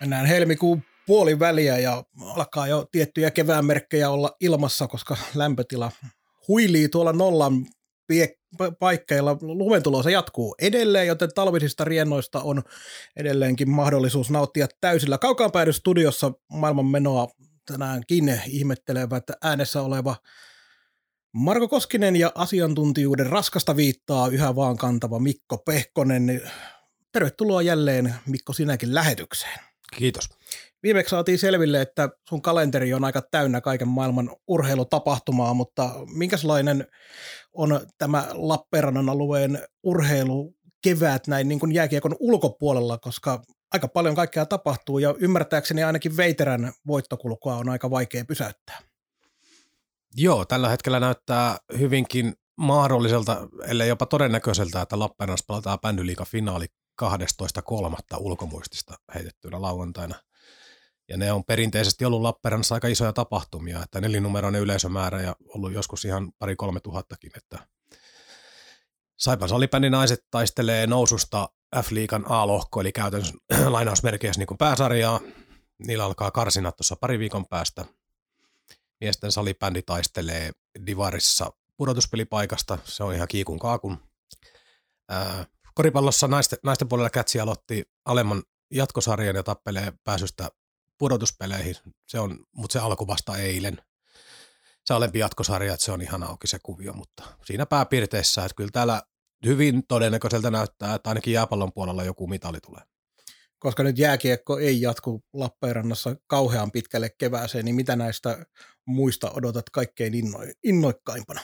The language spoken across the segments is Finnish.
Mennään helmikuun puoliväliä ja alkaa jo tiettyjä kevään merkkejä olla ilmassa, koska lämpötila huilii tuolla nollan paikkeilla. Lumentulo se jatkuu edelleen, joten talvisista riennoista on edelleenkin mahdollisuus nauttia täysillä. Kaukaan päädy studiossa maailman menoa tänäänkin ihmettelevät äänessä oleva Marko Koskinen ja asiantuntijuuden raskasta viittaa yhä vaan kantava Mikko Pehkonen. Tervetuloa jälleen Mikko sinäkin lähetykseen. Kiitos. Viimeksi saatiin selville, että sun kalenteri on aika täynnä kaiken maailman urheilutapahtumaa, mutta minkälainen on tämä Lappeenrannan alueen urheilu kevät näin niin kuin jääkiekon ulkopuolella, koska aika paljon kaikkea tapahtuu ja ymmärtääkseni ainakin Veiterän voittokulkua on aika vaikea pysäyttää. Joo, tällä hetkellä näyttää hyvinkin mahdolliselta, ellei jopa todennäköiseltä, että Lappeenrannassa pelataan bändyliikan finaali 12.3. ulkomuistista heitettynä lauantaina. Ja ne on perinteisesti ollut Lappeenrannassa aika isoja tapahtumia, että nelinumeroinen yleisömäärä ja ollut joskus ihan pari-kolme tuhattakin. Että Saipan salibändin naiset taistelee noususta F-liigan A-lohko, eli käytännössä lainausmerkeissä niin kuin pääsarjaa. Niillä alkaa karsinat tuossa pari viikon päästä. Miesten salibändi taistelee Divarissa pudotuspelipaikasta, se on ihan kiikun kaakun. Ää, koripallossa naisten, naisten puolella Kätsi aloitti alemman jatkosarjan ja tappelee pääsystä pudotuspeleihin, se on, mutta se alkoi vasta eilen. Se alempi jatkosarja, että se on ihan auki se kuvio, mutta siinä pääpiirteissä, että kyllä täällä hyvin todennäköiseltä näyttää, että ainakin jääpallon puolella joku mitali tulee. Koska nyt jääkiekko ei jatku Lappeenrannassa kauhean pitkälle kevääseen, niin mitä näistä muista odotat kaikkein innoi, innoikkaimpana?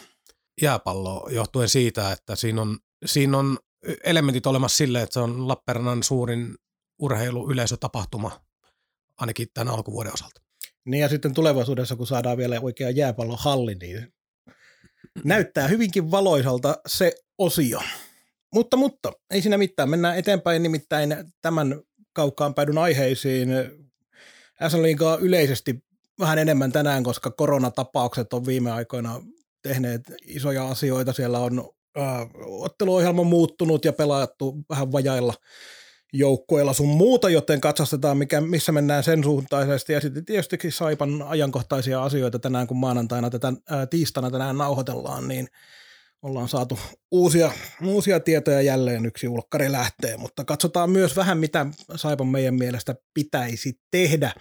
Jääpallo johtuen siitä, että siinä on, siinä on elementit olemassa sille, että se on Lappeenrannan suurin urheiluyleisötapahtuma ainakin tämän alkuvuoden osalta. Niin ja sitten tulevaisuudessa, kun saadaan vielä oikea jääpallohalli, niin näyttää hyvinkin valoisalta se osio. Mutta, mutta ei siinä mitään. Mennään eteenpäin nimittäin tämän kaukaan päädyn aiheisiin. SL yleisesti vähän enemmän tänään, koska koronatapaukset on viime aikoina tehneet isoja asioita. Siellä on äh, otteluohjelma muuttunut ja pelattu vähän vajailla joukkueilla sun muuta, joten katsastetaan, mikä, missä mennään sen suuntaisesti. Ja sitten tietysti Saipan ajankohtaisia asioita tänään, kun maanantaina tätä ää, tiistana tänään nauhoitellaan, niin ollaan saatu uusia, uusia tietoja jälleen yksi ulkkari lähtee, mutta katsotaan myös vähän, mitä Saipan meidän mielestä pitäisi tehdä.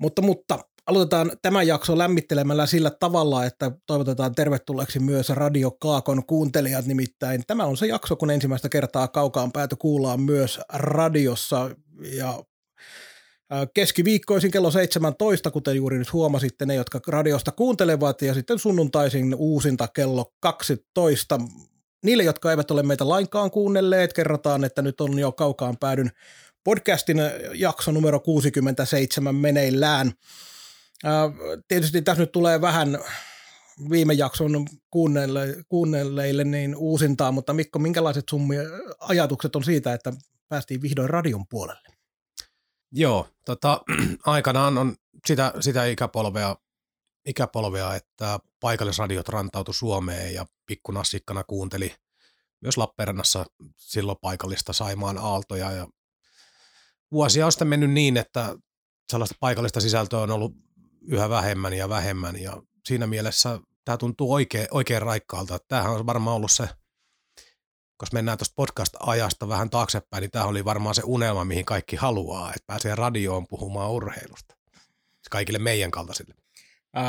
Mutta, mutta aloitetaan tämä jakso lämmittelemällä sillä tavalla, että toivotetaan tervetulleeksi myös Radio Kaakon kuuntelijat, nimittäin tämä on se jakso, kun ensimmäistä kertaa kaukaan päätö kuullaan myös radiossa ja keskiviikkoisin kello 17, kuten juuri nyt huomasitte ne, jotka radiosta kuuntelevat, ja sitten sunnuntaisin uusinta kello 12. Niille, jotka eivät ole meitä lainkaan kuunnelleet, kerrotaan, että nyt on jo kaukaan päädyn podcastin jakso numero 67 meneillään. Tietysti tässä nyt tulee vähän viime jakson kuunnelle, kuunnelleille niin uusintaa, mutta Mikko, minkälaiset sun ajatukset on siitä, että päästiin vihdoin radion puolelle? Joo, tota, aikanaan on sitä, sitä ikäpolvea, ikäpolvea, että paikallisradiot rantautu Suomeen ja pikkunassikkana kuunteli myös Lappeenrannassa silloin paikallista Saimaan aaltoja ja vuosia on sitten mennyt niin, että sellaista paikallista sisältöä on ollut yhä vähemmän ja vähemmän ja siinä mielessä tämä tuntuu oikein, oikein raikkaalta. Tämähän on varmaan ollut se, koska mennään tuosta podcast-ajasta vähän taaksepäin, niin tämä oli varmaan se unelma, mihin kaikki haluaa, että pääsee radioon puhumaan urheilusta. Kaikille meidän kaltaisille. Äh,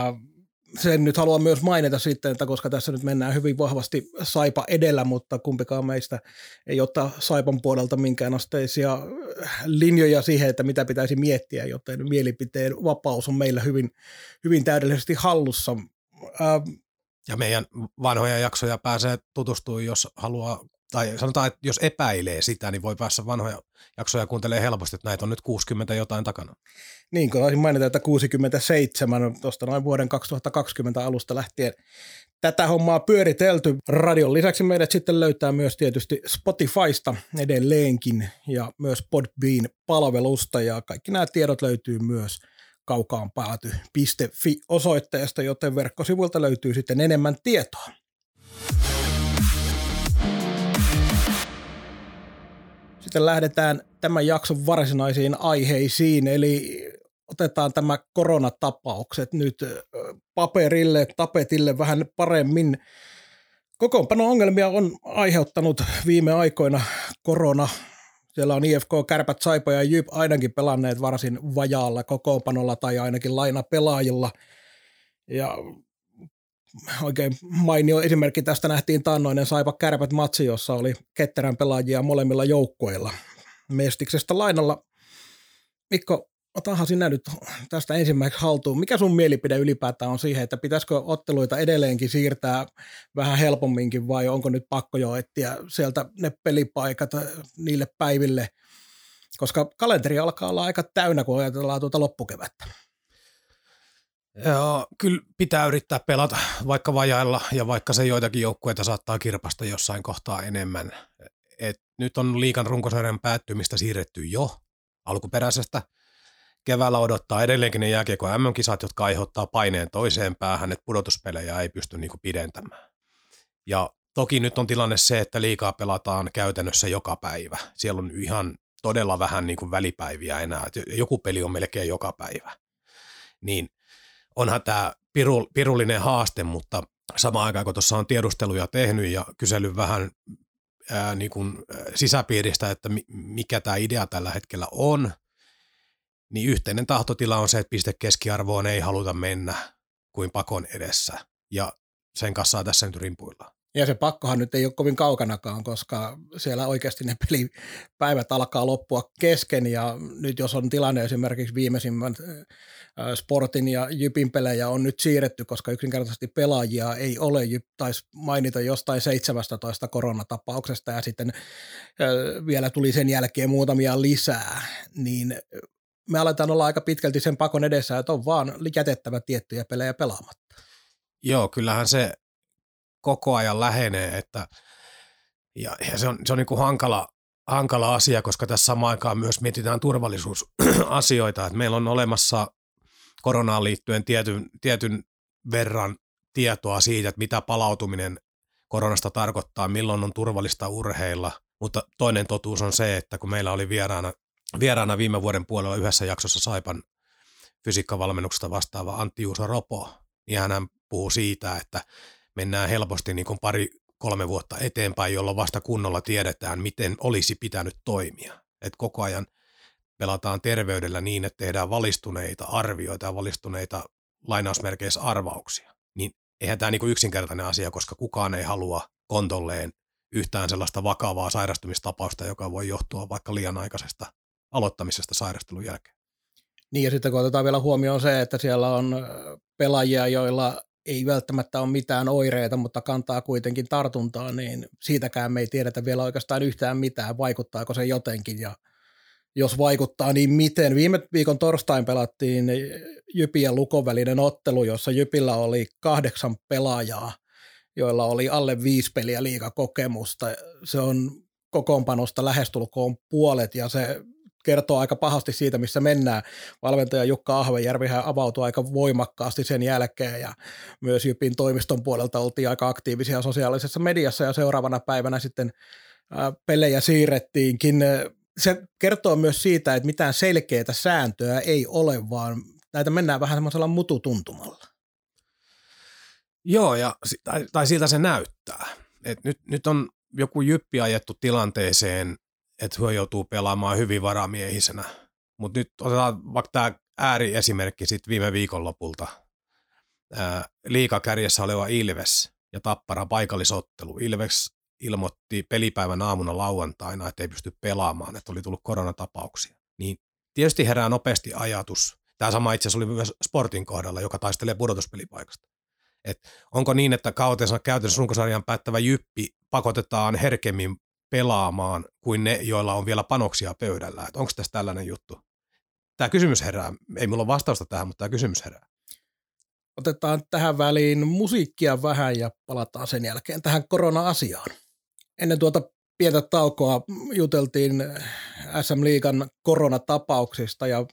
sen nyt haluan myös mainita sitten, että koska tässä nyt mennään hyvin vahvasti Saipa edellä, mutta kumpikaan meistä ei ottaa Saipan puolelta minkäänlaisia linjoja siihen, että mitä pitäisi miettiä, joten mielipiteen vapaus on meillä hyvin, hyvin täydellisesti hallussa. Ja meidän vanhoja jaksoja pääsee tutustumaan, jos haluaa tai sanotaan, että jos epäilee sitä, niin voi päässä vanhoja jaksoja kuuntelee helposti, että näitä on nyt 60 jotain takana. Niin, kun taisin mainita, että 67 tuosta noin vuoden 2020 alusta lähtien tätä hommaa pyöritelty. Radion lisäksi meidät sitten löytää myös tietysti Spotifysta edelleenkin ja myös Podbean-palvelusta ja kaikki nämä tiedot löytyy myös kaukaanpääty.fi osoitteesta, joten verkkosivuilta löytyy sitten enemmän tietoa. Sitten lähdetään tämän jakson varsinaisiin aiheisiin, eli otetaan tämä koronatapaukset nyt paperille, tapetille vähän paremmin. Kokoonpano ongelmia on aiheuttanut viime aikoina korona. Siellä on IFK, Kärpät, Saipa ja Jyp ainakin pelanneet varsin vajaalla kokoonpanolla tai ainakin laina pelaajilla. Ja oikein mainio esimerkki tästä nähtiin taannoinen Saipa Kärpät matsi, jossa oli ketterän pelaajia molemmilla joukkueilla. Mestiksestä lainalla. Mikko, otahan sinä nyt tästä ensimmäiseksi haltuun. Mikä sun mielipide ylipäätään on siihen, että pitäisikö otteluita edelleenkin siirtää vähän helpomminkin vai onko nyt pakko jo etsiä sieltä ne pelipaikat niille päiville, koska kalenteri alkaa olla aika täynnä, kun ajatellaan tuota loppukevättä. Joo, kyllä pitää yrittää pelata vaikka vajailla ja vaikka se joitakin joukkueita saattaa kirpasta jossain kohtaa enemmän. Et nyt on liikan runkosarjan päättymistä siirretty jo alkuperäisestä. Keväällä odottaa edelleenkin ne jääkiekko MM-kisat, jotka aiheuttaa paineen toiseen päähän, että pudotuspelejä ei pysty niinku pidentämään. Ja toki nyt on tilanne se, että liikaa pelataan käytännössä joka päivä. Siellä on ihan todella vähän niinku välipäiviä enää. Joku peli on melkein joka päivä. Niin onhan tämä piru, pirullinen haaste, mutta samaan aikaan kun tuossa on tiedusteluja tehnyt ja kysely vähän ää, niin kuin sisäpiiristä, että mikä tämä idea tällä hetkellä on, niin yhteinen tahtotila on se, että pistekeskiarvoon ei haluta mennä kuin pakon edessä. Ja sen kanssa tässä nyt rimpuillaan. Ja se pakkohan nyt ei ole kovin kaukanakaan, koska siellä oikeasti ne pelipäivät alkaa loppua kesken ja nyt jos on tilanne esimerkiksi viimeisimmän Sportin ja Jypin pelejä on nyt siirretty, koska yksinkertaisesti pelaajia ei ole. Taisi mainita jostain 17 koronatapauksesta ja sitten vielä tuli sen jälkeen muutamia lisää, niin me aletaan olla aika pitkälti sen pakon edessä, että on vaan jätettävä tiettyjä pelejä pelaamatta. Joo, kyllähän se koko ajan lähenee, että ja, ja se on, se on niin kuin hankala, hankala asia, koska tässä samaan aikaan myös mietitään turvallisuusasioita, että meillä on olemassa koronaan liittyen tietyn, tietyn verran tietoa siitä, että mitä palautuminen koronasta tarkoittaa, milloin on turvallista urheilla, mutta toinen totuus on se, että kun meillä oli vieraana, vieraana viime vuoden puolella yhdessä jaksossa Saipan fysiikkavalmennuksesta vastaava Antti Juuso Ropo, niin hän puhuu siitä, että mennään helposti niin kuin pari kolme vuotta eteenpäin, jolloin vasta kunnolla tiedetään, miten olisi pitänyt toimia. Et koko ajan pelataan terveydellä niin, että tehdään valistuneita arvioita ja valistuneita lainausmerkeissä arvauksia. Niin eihän tämä niin yksinkertainen asia, koska kukaan ei halua kontolleen yhtään sellaista vakavaa sairastumistapausta, joka voi johtua vaikka liian aikaisesta aloittamisesta sairastelun jälkeen. Niin ja sitten kun otetaan vielä huomioon se, että siellä on pelaajia, joilla ei välttämättä ole mitään oireita, mutta kantaa kuitenkin tartuntaa, niin siitäkään me ei tiedetä vielä oikeastaan yhtään mitään, vaikuttaako se jotenkin ja jos vaikuttaa, niin miten. Viime viikon torstain pelattiin Jypin ja Lukon välinen ottelu, jossa Jypillä oli kahdeksan pelaajaa, joilla oli alle viisi peliä liikakokemusta. Se on kokoonpanosta lähestulkoon puolet ja se kertoo aika pahasti siitä, missä mennään. Valmentaja Jukka Ahvejärvihän avautui aika voimakkaasti sen jälkeen ja myös Jypin toimiston puolelta oltiin aika aktiivisia sosiaalisessa mediassa ja seuraavana päivänä sitten pelejä siirrettiinkin. Se kertoo myös siitä, että mitään selkeää sääntöä ei ole, vaan näitä mennään vähän semmoisella mututuntumalla. Joo, ja, tai, tai siltä se näyttää. Et nyt, nyt on joku jyppi ajettu tilanteeseen, että hyö joutuu pelaamaan hyvin varamiehisenä. Mutta nyt otetaan vaikka tämä ääriesimerkki sitten viime viikonlopulta. liikakärjessä oleva Ilves ja Tappara paikallisottelu. Ilves ilmoitti pelipäivän aamuna lauantaina, että ei pysty pelaamaan, että oli tullut koronatapauksia. Niin tietysti herää nopeasti ajatus, tämä sama itse asiassa oli myös Sportin kohdalla, joka taistelee pudotuspelipaikasta, Et onko niin, että kautensa käytännössä runkosarjan päättävä jyppi pakotetaan herkemmin pelaamaan kuin ne, joilla on vielä panoksia pöydällä? Et onko tässä tällainen juttu? Tämä kysymys herää. Ei mulla ole vastausta tähän, mutta tämä kysymys herää. Otetaan tähän väliin musiikkia vähän ja palataan sen jälkeen tähän korona-asiaan. Ennen tuota pientä taukoa juteltiin SM Liigan koronatapauksista ja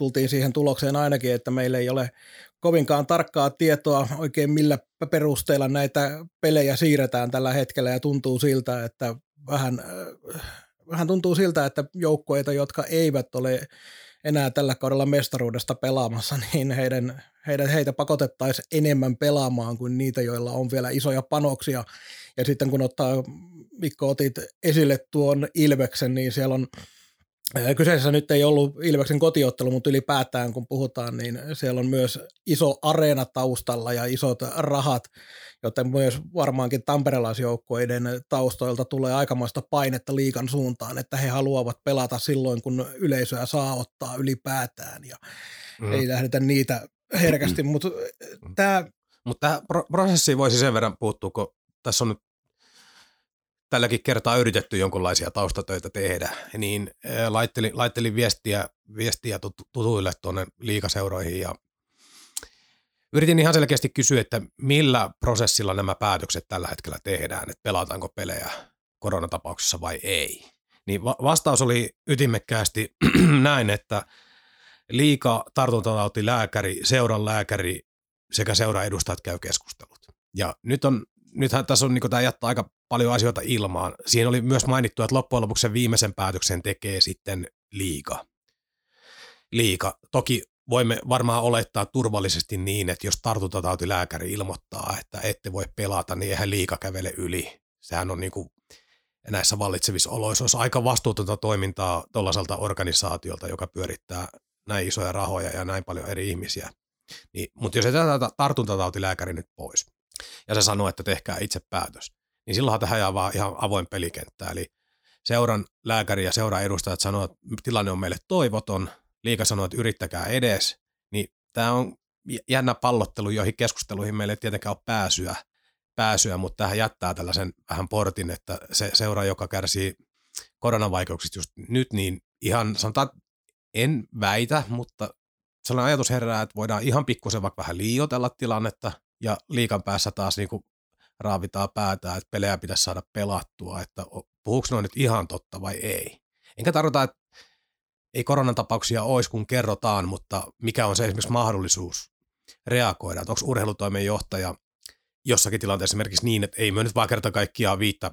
tultiin siihen tulokseen ainakin, että meillä ei ole kovinkaan tarkkaa tietoa oikein millä perusteella näitä pelejä siirretään tällä hetkellä ja tuntuu siltä, että vähän, vähän tuntuu siltä, että joukkueita, jotka eivät ole enää tällä kaudella mestaruudesta pelaamassa, niin heidän, heidän, heitä pakotettaisiin enemmän pelaamaan kuin niitä, joilla on vielä isoja panoksia. Ja sitten kun ottaa, Mikko otit esille tuon Ilveksen, niin siellä on Kyseessä nyt ei ollut Ilveksen kotiottelu, mutta ylipäätään kun puhutaan, niin siellä on myös iso areena taustalla ja isot rahat, joten myös varmaankin tamperelaisjoukkueiden taustoilta tulee aikamoista painetta liikan suuntaan, että he haluavat pelata silloin, kun yleisöä saa ottaa ylipäätään ja mm. ei lähdetä niitä herkästi, mutta mm. tämä... Mutta tähän prosessiin voisi sen verran puuttua, kun tässä on nyt tälläkin kertaa yritetty jonkinlaisia taustatöitä tehdä, niin laittelin, laittelin viestiä, viestiä tutuille tuonne liikaseuroihin ja yritin ihan selkeästi kysyä, että millä prosessilla nämä päätökset tällä hetkellä tehdään, että pelataanko pelejä koronatapauksessa vai ei. Niin vastaus oli ytimekkäästi näin, että liika tartuntatautilääkäri, seuran lääkäri sekä seuran edustajat käy keskustelut. Ja nyt on nythän tässä on, niin tämä jättää aika paljon asioita ilmaan. Siinä oli myös mainittu, että loppujen lopuksi sen viimeisen päätöksen tekee sitten liika. Liika. Toki voimme varmaan olettaa turvallisesti niin, että jos tartuntatautilääkäri ilmoittaa, että ette voi pelata, niin eihän liika kävele yli. Sehän on niin kuin näissä vallitsevissa oloissa olisi aika vastuutonta toimintaa tuollaiselta organisaatiolta, joka pyörittää näin isoja rahoja ja näin paljon eri ihmisiä. Niin, mutta jos jätetään tartuntatautilääkäri nyt pois, ja se sanoo, että tehkää itse päätös, niin silloinhan tähän jää vaan ihan avoin pelikenttä. Eli seuran lääkäri ja seuran edustajat sanoo, että tilanne on meille toivoton, liika sanoo, että yrittäkää edes, niin tämä on jännä pallottelu, joihin keskusteluihin meille ei tietenkään ole pääsyä, pääsyä, mutta tähän jättää tällaisen vähän portin, että se seura, joka kärsii koronavaikeuksista just nyt, niin ihan sanotaan, en väitä, mutta sellainen ajatus herää, että voidaan ihan pikkusen vaikka vähän liioitella tilannetta, ja liikan päässä taas niin kuin raavitaan päätään, että pelejä pitäisi saada pelattua, että puhuuko noin nyt ihan totta vai ei. Enkä tarkoita, että ei koronatapauksia olisi, kun kerrotaan, mutta mikä on se esimerkiksi mahdollisuus reagoida, että onko urheilutoimen johtaja jossakin tilanteessa esimerkiksi niin, että ei me nyt vaan kerta kaikkiaan viittä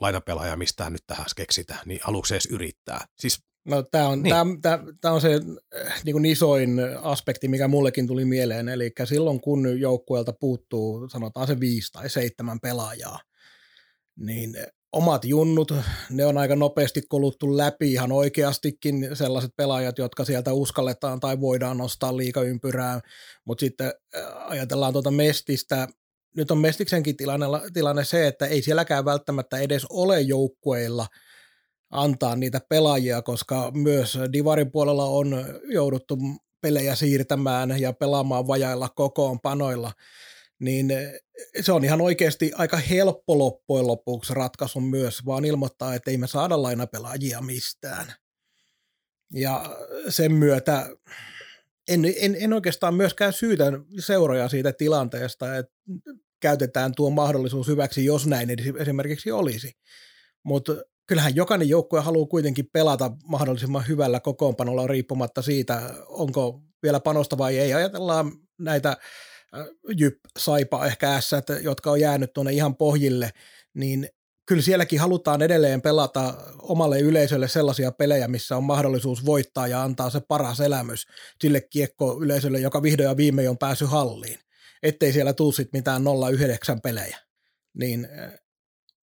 lainapelaajaa mistään nyt tähän keksitä, niin aluksi edes yrittää. Siis No tämä on, niin. tämä, tämä, tämä on se äh, niin kuin isoin aspekti, mikä mullekin tuli mieleen. Eli silloin kun joukkueelta puuttuu, sanotaan se viisi tai seitsemän pelaajaa, niin omat junnut, ne on aika nopeasti koluttu läpi ihan oikeastikin sellaiset pelaajat, jotka sieltä uskalletaan tai voidaan nostaa liikaympyrää, mutta sitten äh, ajatellaan tuota Mestistä, nyt on Mestiksenkin tilanne, tilanne se, että ei sielläkään välttämättä edes ole joukkueilla – antaa niitä pelaajia, koska myös Divarin puolella on jouduttu pelejä siirtämään ja pelaamaan vajailla kokoonpanoilla, niin se on ihan oikeasti aika helppo loppujen lopuksi ratkaisu myös, vaan ilmoittaa, että ei me saada lainapelaajia mistään. Ja sen myötä en, en, en oikeastaan myöskään syytä seuroja siitä tilanteesta, että käytetään tuo mahdollisuus hyväksi, jos näin esimerkiksi olisi. Mutta kyllähän jokainen joukkue haluaa kuitenkin pelata mahdollisimman hyvällä kokoonpanolla riippumatta siitä, onko vielä panosta vai ei. Ajatellaan näitä äh, Jyp, Saipa, ehkä ässät, jotka on jäänyt tuonne ihan pohjille, niin kyllä sielläkin halutaan edelleen pelata omalle yleisölle sellaisia pelejä, missä on mahdollisuus voittaa ja antaa se paras elämys sille kiekko yleisölle, joka vihdoin ja viimein on päässyt halliin. Ettei siellä sitten mitään 0-9 pelejä. Niin äh,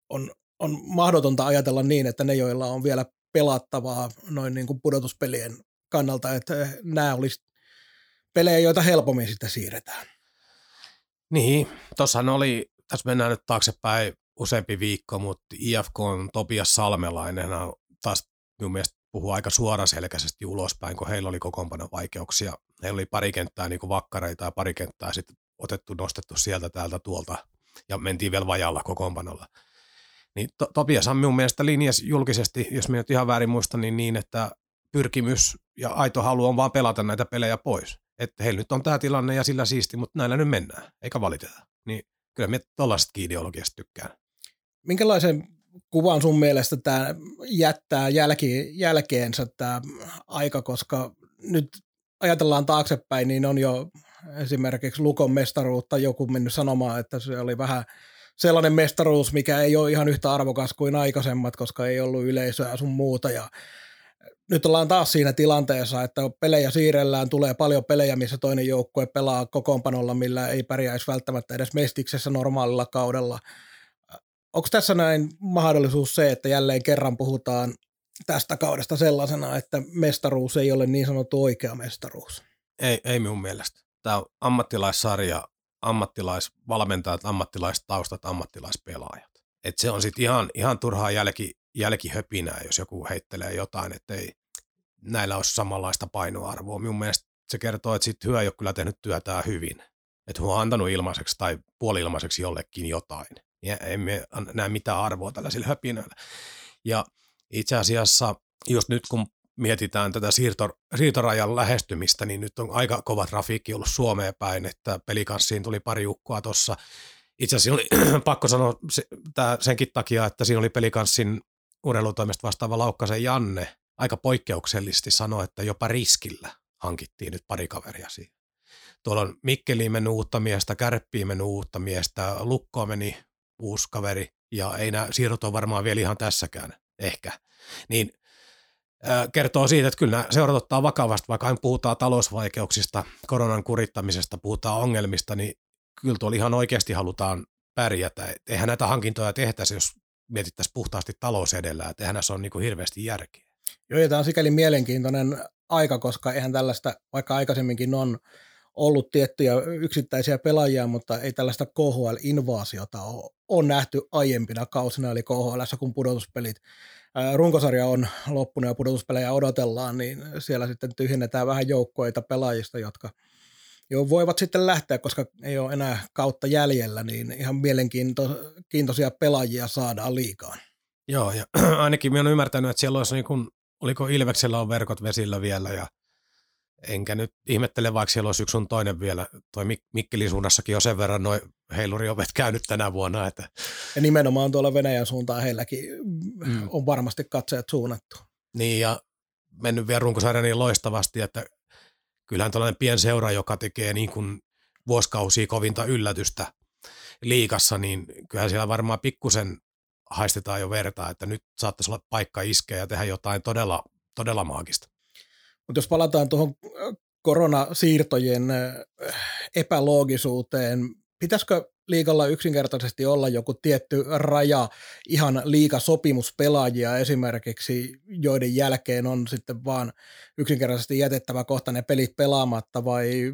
on, on mahdotonta ajatella niin, että ne, joilla on vielä pelattavaa noin niin kuin pudotuspelien kannalta, että nämä olisi pelejä, joita helpommin sitten siirretään. Niin, tuossahan oli, tässä mennään nyt taaksepäin useampi viikko, mutta IFK on Topias Salmelainen taas minun mielestä puhuu aika suoraselkäisesti ulospäin, kun heillä oli kokoonpanon vaikeuksia. Heillä oli pari kenttää niin kuin vakkareita ja pari kenttää sitten otettu, nostettu sieltä täältä tuolta ja mentiin vielä vajalla kokoonpanolla. Niin to, Topiashan minun mielestä linjasi julkisesti, jos minä nyt ihan väärin muistan, niin niin, että pyrkimys ja aito halu on vaan pelata näitä pelejä pois. Että heillä nyt on tämä tilanne ja sillä siisti, mutta näillä nyt mennään, eikä valiteta. Niin kyllä minä tuollaisesta ideologiasta tykkään. Minkälaisen kuvan sun mielestä tämä jättää jälki, jälkeensä tämä aika, koska nyt ajatellaan taaksepäin, niin on jo esimerkiksi Lukon mestaruutta joku mennyt sanomaan, että se oli vähän sellainen mestaruus, mikä ei ole ihan yhtä arvokas kuin aikaisemmat, koska ei ollut yleisöä sun muuta ja nyt ollaan taas siinä tilanteessa, että pelejä siirrellään, tulee paljon pelejä, missä toinen joukkue pelaa kokoonpanolla, millä ei pärjäisi välttämättä edes mestiksessä normaalilla kaudella. Onko tässä näin mahdollisuus se, että jälleen kerran puhutaan tästä kaudesta sellaisena, että mestaruus ei ole niin sanottu oikea mestaruus? Ei, ei minun mielestä. Tämä on ammattilaissarja, ammattilaisvalmentajat, ammattilaistaustat, ammattilaispelaajat. Et se on sitten ihan, ihan turhaa jälki, jälkihöpinää, jos joku heittelee jotain, että ei näillä olisi samanlaista painoarvoa. Minun mielestä se kertoo, että sit hyö ei ole kyllä tehnyt työtään hyvin. Että hän on antanut ilmaiseksi tai puoli-ilmaiseksi jollekin jotain. Ja emme näe mitään arvoa tällaisilla höpinöillä. Ja itse asiassa just nyt kun mietitään tätä siirto, siirtorajan lähestymistä, niin nyt on aika kova trafiikki ollut Suomeen päin, että pelikanssiin tuli pari ukkoa tuossa. Itse asiassa oli pakko sanoa se, tää senkin takia, että siinä oli pelikanssin urheilutoimesta vastaava Laukkasen Janne aika poikkeuksellisesti sanoi, että jopa riskillä hankittiin nyt pari kaveria siihen. Tuolla on Mikkeliin mennyt uutta miestä, Kärppiin mennyt uutta miestä, Lukkoon meni uusi kaveri ja ei nämä siirrot ole varmaan vielä ihan tässäkään ehkä. Niin kertoo siitä, että kyllä seurat ottaa vakavasti, vaikka aina puhutaan talousvaikeuksista, koronan kurittamisesta, puhutaan ongelmista, niin kyllä tuolla ihan oikeasti halutaan pärjätä. Et eihän näitä hankintoja tehtäisi, jos mietittäisiin puhtaasti talous edellä, että eihän näissä ole niin hirveästi järkeä. Joo, ja tämä on sikäli mielenkiintoinen aika, koska eihän tällaista, vaikka aikaisemminkin on ollut tiettyjä yksittäisiä pelaajia, mutta ei tällaista KHL-invaasiota ole, on nähty aiempina kausina, eli KHL, kun pudotuspelit runkosarja on loppunut ja pudotuspelejä odotellaan, niin siellä sitten tyhjennetään vähän joukkoita pelaajista, jotka jo voivat sitten lähteä, koska ei ole enää kautta jäljellä, niin ihan mielenkiintoisia pelaajia saadaan liikaan. Joo, ja ainakin minä olen ymmärtänyt, että siellä olisi niin kuin, oliko Ilveksellä on verkot vesillä vielä ja enkä nyt ihmettele, vaikka siellä olisi yksi sun toinen vielä. Toi Mik- Mikkelin suunnassakin on sen verran noin heiluriovet käynyt tänä vuonna. Että... Ja nimenomaan tuolla Venäjän suuntaan heilläkin mm. on varmasti katseet suunnattu. Niin ja mennyt vielä runkosarja niin loistavasti, että kyllähän tällainen pien seura, joka tekee niin kuin vuosikausia kovinta yllätystä liikassa, niin kyllähän siellä varmaan pikkusen haistetaan jo vertaa, että nyt saattaisi olla paikka iskeä ja tehdä jotain todella, todella maagista. Mutta jos palataan tuohon koronasiirtojen epäloogisuuteen, pitäisikö liikalla yksinkertaisesti olla joku tietty raja ihan liikasopimuspelaajia esimerkiksi, joiden jälkeen on sitten vaan yksinkertaisesti jätettävä kohta ne pelit pelaamatta vai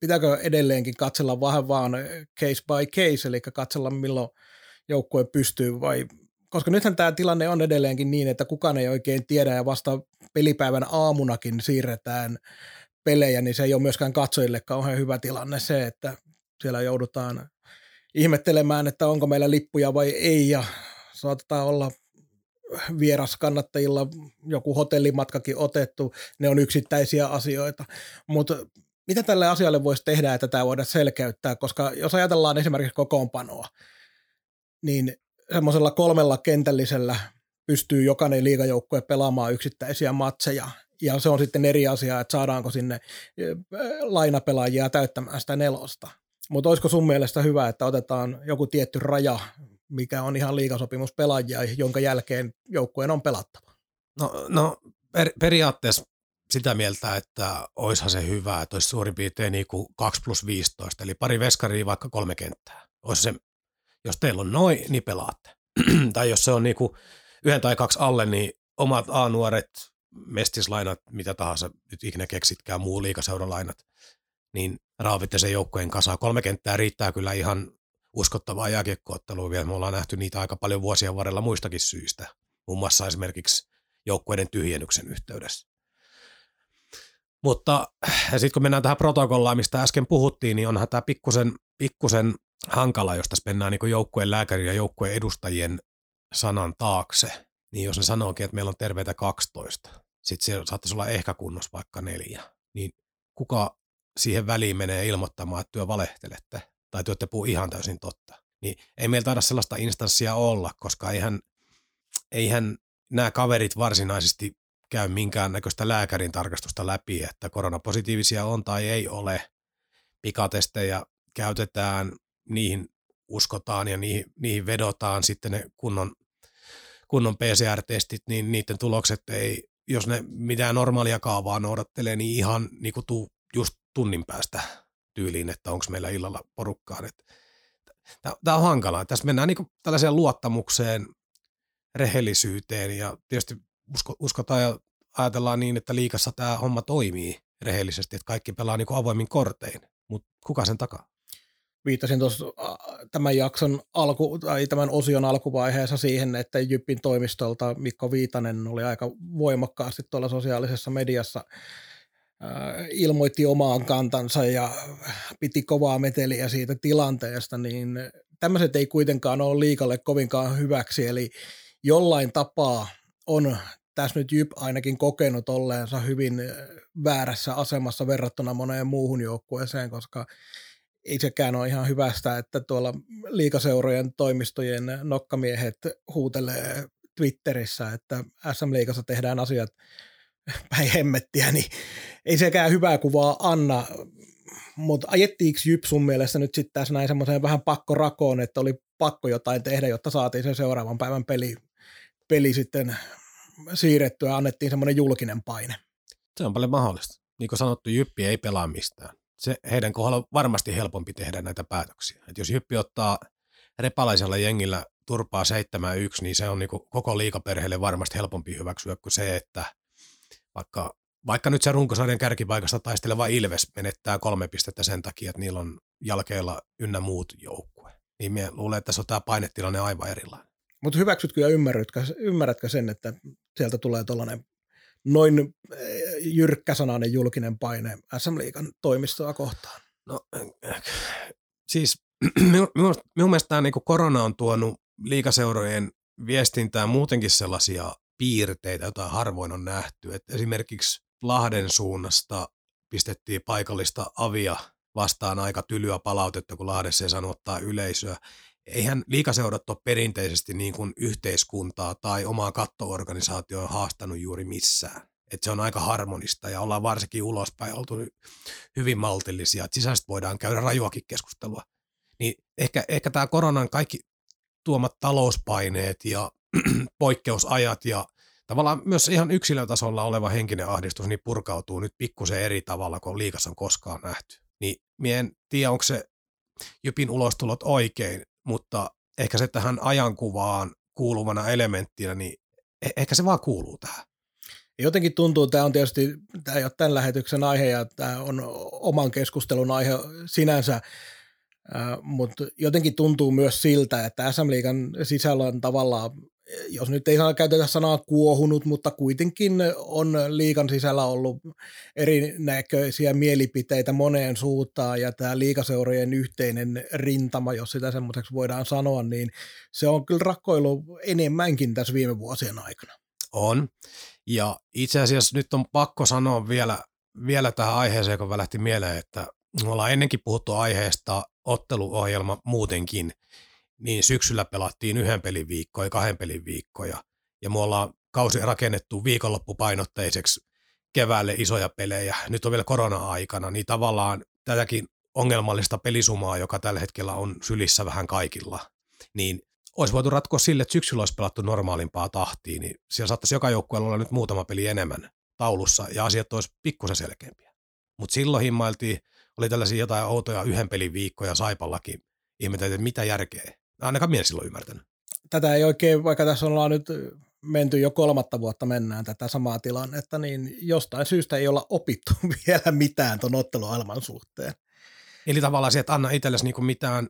pitääkö edelleenkin katsella vähän vaan case by case, eli katsella milloin joukkue pystyy vai koska nythän tämä tilanne on edelleenkin niin, että kukaan ei oikein tiedä ja vasta pelipäivän aamunakin siirretään pelejä, niin se ei ole myöskään katsojille kauhean hyvä tilanne se, että siellä joudutaan ihmettelemään, että onko meillä lippuja vai ei. Ja saatetaan olla vieraskannattajilla joku hotellimatkakin otettu, ne on yksittäisiä asioita, mutta mitä tälle asialle voisi tehdä, että tämä voidaan selkeyttää, koska jos ajatellaan esimerkiksi kokoonpanoa, niin semmoisella kolmella kentällisellä pystyy jokainen liigajoukkue pelaamaan yksittäisiä matseja, ja se on sitten eri asia, että saadaanko sinne lainapelaajia täyttämään sitä nelosta. Mutta olisiko sun mielestä hyvä, että otetaan joku tietty raja, mikä on ihan liigasopimuspelaajia, jonka jälkeen joukkueen on pelattava? No, no per, periaatteessa sitä mieltä, että oishan se hyvä, että olisi suurin piirtein niin kuin 2 plus 15, eli pari veskaria vaikka kolme kenttää. Olisi se jos teillä on noin, niin pelaatte. tai jos se on niinku yhden tai kaksi alle, niin omat A-nuoret, mestislainat, mitä tahansa nyt ikinä keksitkään, muu liikaseuralainat, niin raavitte sen joukkojen kasaan. Kolme kenttää riittää kyllä ihan uskottavaa jääkiekkoottelua vielä. Me ollaan nähty niitä aika paljon vuosien varrella muistakin syistä, muun muassa esimerkiksi joukkueiden tyhjennyksen yhteydessä. Mutta sitten kun mennään tähän protokollaan, mistä äsken puhuttiin, niin onhan tämä pikkusen, pikkusen hankala, jos tässä mennään niin joukkueen lääkärin ja joukkueen edustajien sanan taakse. Niin jos ne sanookin, että meillä on terveitä 12, sitten se saattaisi olla ehkä kunnossa vaikka neljä, niin kuka siihen väliin menee ilmoittamaan, että työ valehtelette tai työtte puhuu ihan täysin totta. Niin ei meillä taida sellaista instanssia olla, koska eihän, eihän nämä kaverit varsinaisesti käy minkäännäköistä lääkärin tarkastusta läpi, että koronapositiivisia on tai ei ole. Pikatestejä käytetään, niihin uskotaan ja niihin, niihin vedotaan sitten ne kunnon, kunnon PCR-testit, niin niiden tulokset ei, jos ne mitään normaalia kaavaa noudattelee, niin ihan niin kuin tuu just tunnin päästä tyyliin, että onko meillä illalla porukkaa. Tämä on hankalaa. Tässä mennään niin tällaiseen luottamukseen, rehellisyyteen ja tietysti usko, uskotaan ja ajatellaan niin, että liikassa tämä homma toimii rehellisesti, että kaikki pelaa niin avoimin kortein, mutta kuka sen takaa? Viittasin tuossa tämän jakson alku, tai tämän osion alkuvaiheessa siihen, että Jyppin toimistolta Mikko Viitanen oli aika voimakkaasti tuolla sosiaalisessa mediassa ilmoitti omaan kantansa ja piti kovaa meteliä siitä tilanteesta, niin tämmöiset ei kuitenkaan ole liikalle kovinkaan hyväksi, eli jollain tapaa on tässä nyt Jyp ainakin kokenut olleensa hyvin väärässä asemassa verrattuna moneen muuhun joukkueeseen, koska ei sekään ole ihan hyvästä, että tuolla liikaseurojen toimistojen nokkamiehet huutelee Twitterissä, että SM-liigassa tehdään asiat päin hemmettiä, niin ei sekään hyvää kuvaa anna. Mutta ajettiinko Jyp sun mielestä nyt sitten tässä näin semmoiseen vähän pakkorakoon, että oli pakko jotain tehdä, jotta saatiin sen seuraavan päivän peli, peli sitten siirrettyä, annettiin semmoinen julkinen paine. Se on paljon mahdollista. Niin kuin sanottu, Jyppi ei pelaa mistään. Se heidän kohdalla on varmasti helpompi tehdä näitä päätöksiä. Et jos Jyppi ottaa repalaisella jengillä turpaa 7-1, niin se on niin koko liikaperheelle varmasti helpompi hyväksyä kuin se, että vaikka, vaikka nyt se runkosarjan kärkipaikasta taisteleva Ilves menettää kolme pistettä sen takia, että niillä on jalkeilla ynnä muut joukkue. Niin minä luulen, että tässä on tämä painetilanne aivan erilainen. Mutta hyväksytkö ja ymmärrätkö, ymmärrätkö sen, että sieltä tulee tuollainen noin eh, jyrkkäsanainen julkinen paine SM Liikan toimistoa kohtaan? No siis minun, minun mielestä tämä niin korona on tuonut liikaseurojen viestintään muutenkin sellaisia piirteitä, joita harvoin on nähty. Et esimerkiksi Lahden suunnasta pistettiin paikallista avia vastaan aika tylyä palautetta, kun Lahdessa ei saanut ottaa yleisöä eihän liikaseurat ole perinteisesti niin kuin yhteiskuntaa tai omaa kattoorganisaatioa haastanut juuri missään. Et se on aika harmonista ja ollaan varsinkin ulospäin oltu hyvin maltillisia, että sisäisesti voidaan käydä rajuakin keskustelua. Niin ehkä, ehkä tämä koronan kaikki tuomat talouspaineet ja poikkeusajat ja tavallaan myös ihan yksilötasolla oleva henkinen ahdistus niin purkautuu nyt pikkusen eri tavalla kuin liikassa on koskaan nähty. Niin mie en tiedä, onko se Jypin ulostulot oikein, mutta ehkä se tähän ajankuvaan kuuluvana elementtinä, niin e- ehkä se vaan kuuluu tähän. Jotenkin tuntuu, että tämä on tietysti, tämä ei ole tämän lähetyksen aihe ja tämä on oman keskustelun aihe sinänsä, mutta jotenkin tuntuu myös siltä, että SM Liigan sisällä on tavallaan jos nyt ei käytetä sanaa kuohunut, mutta kuitenkin on liikan sisällä ollut erinäköisiä mielipiteitä moneen suuntaan ja tämä liikaseurojen yhteinen rintama, jos sitä semmoiseksi voidaan sanoa, niin se on kyllä rakkoilu enemmänkin tässä viime vuosien aikana. On. Ja itse asiassa nyt on pakko sanoa vielä, vielä tähän aiheeseen, kun lähti mieleen, että me ollaan ennenkin puhuttu aiheesta otteluohjelma muutenkin, niin syksyllä pelattiin yhden pelin viikkoja, kahden pelin viikkoja, ja me ollaan kausi rakennettu viikonloppupainotteiseksi keväälle isoja pelejä. Nyt on vielä korona-aikana, niin tavallaan tätäkin ongelmallista pelisumaa, joka tällä hetkellä on sylissä vähän kaikilla, niin olisi voitu ratkoa sille, että syksyllä olisi pelattu normaalimpaa tahtia, niin siellä saattaisi joka joukkueella olla nyt muutama peli enemmän taulussa, ja asiat olisi pikkusen selkeämpiä. Mutta silloin himmailtiin, oli tällaisia jotain outoja yhden pelin viikkoja Saipallakin, ihmeteltiin, että mitä järkeä. Ainakaan mies silloin ymmärtänyt. Tätä ei oikein, vaikka tässä ollaan nyt menty jo kolmatta vuotta mennään tätä samaa tilannetta, niin jostain syystä ei olla opittu vielä mitään tuon ottelualman suhteen. Eli tavallaan se, että anna itsellesi niinku mitään,